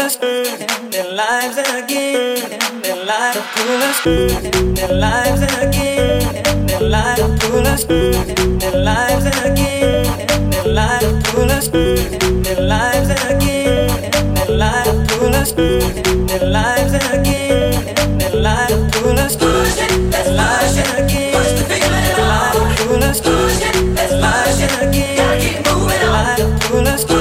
Their lives again. Their lives. Pull us. in their lives again, their lives pull us their lives again, their lives pull us their lives again, their lives pull us in their Let's in their again, in their pull us in their lives again, in their lives pull us.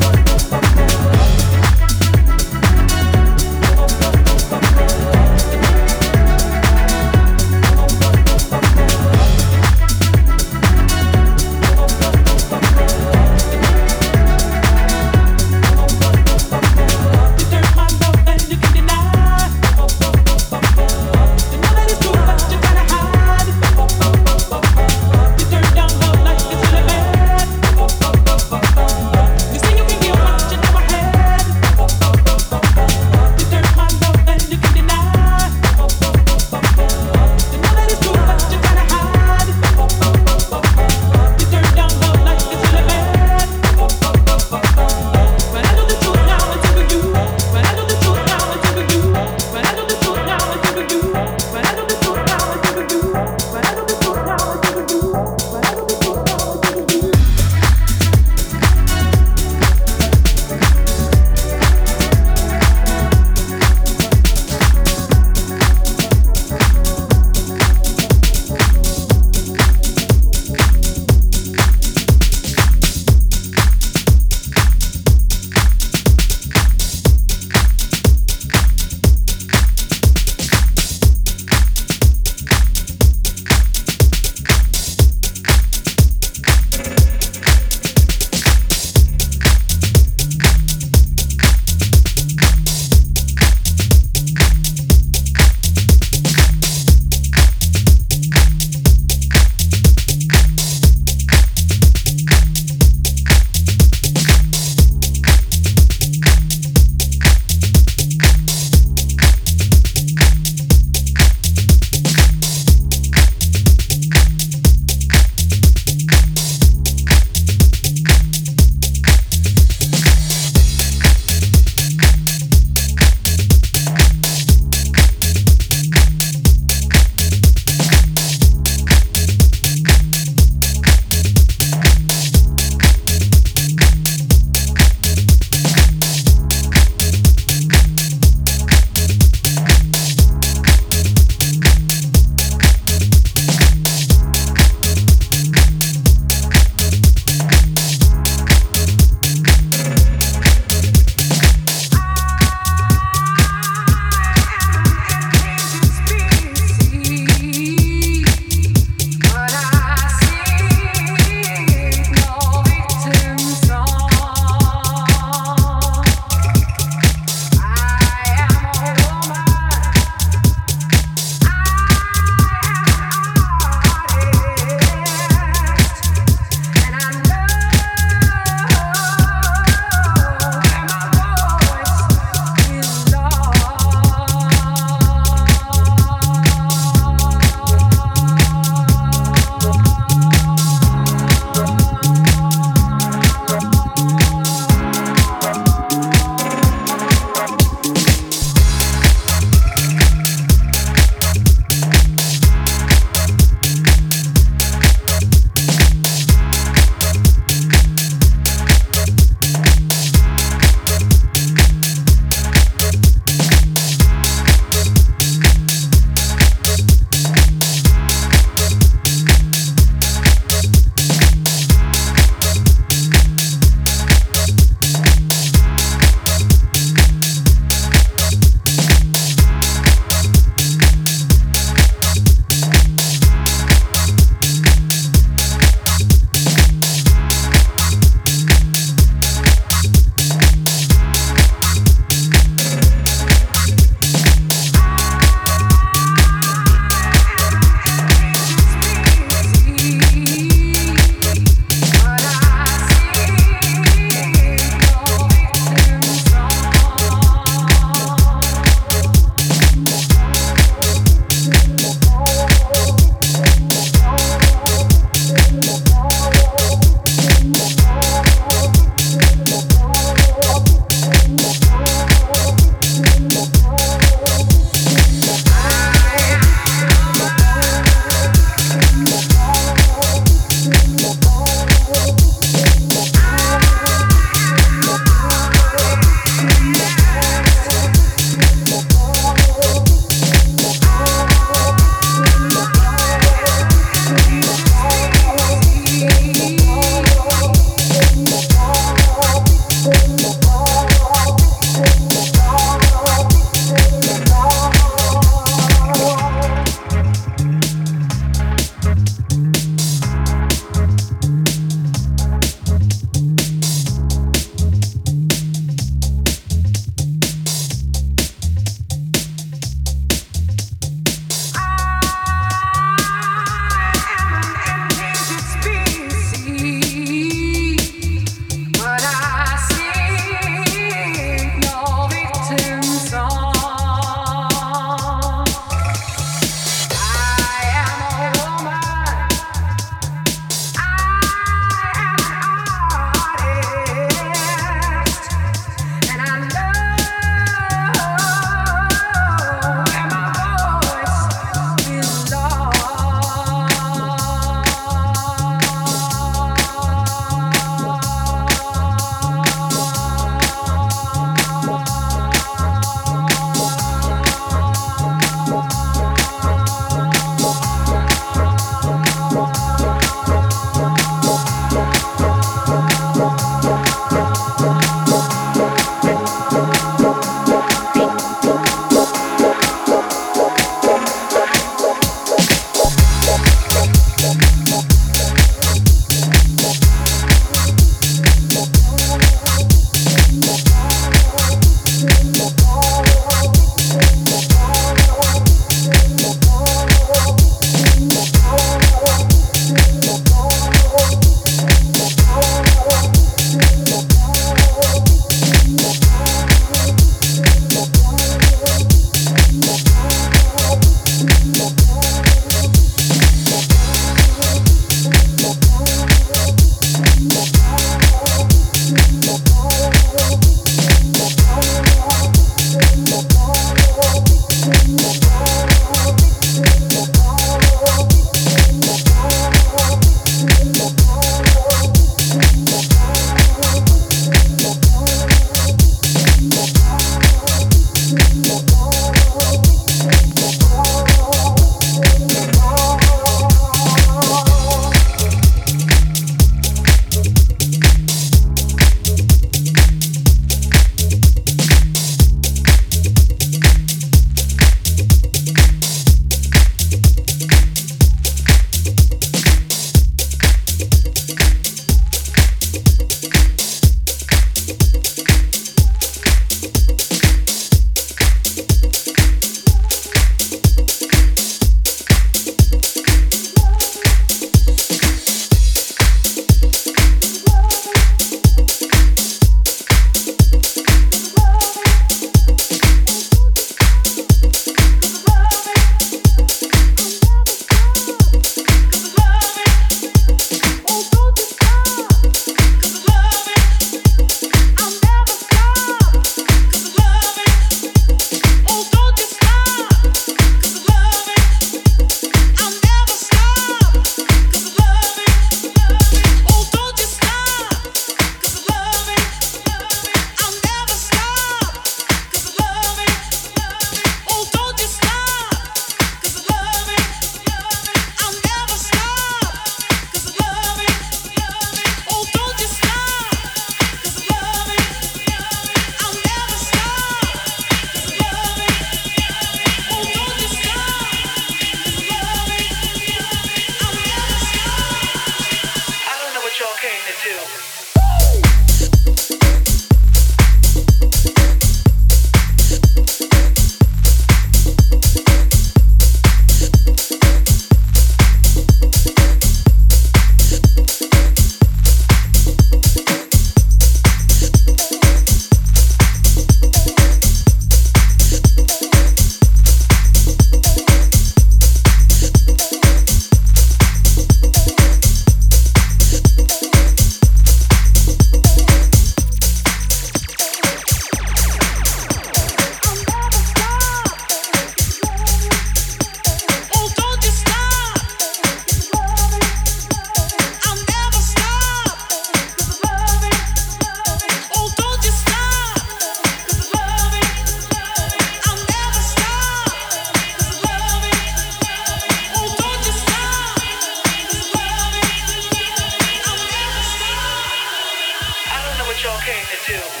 do.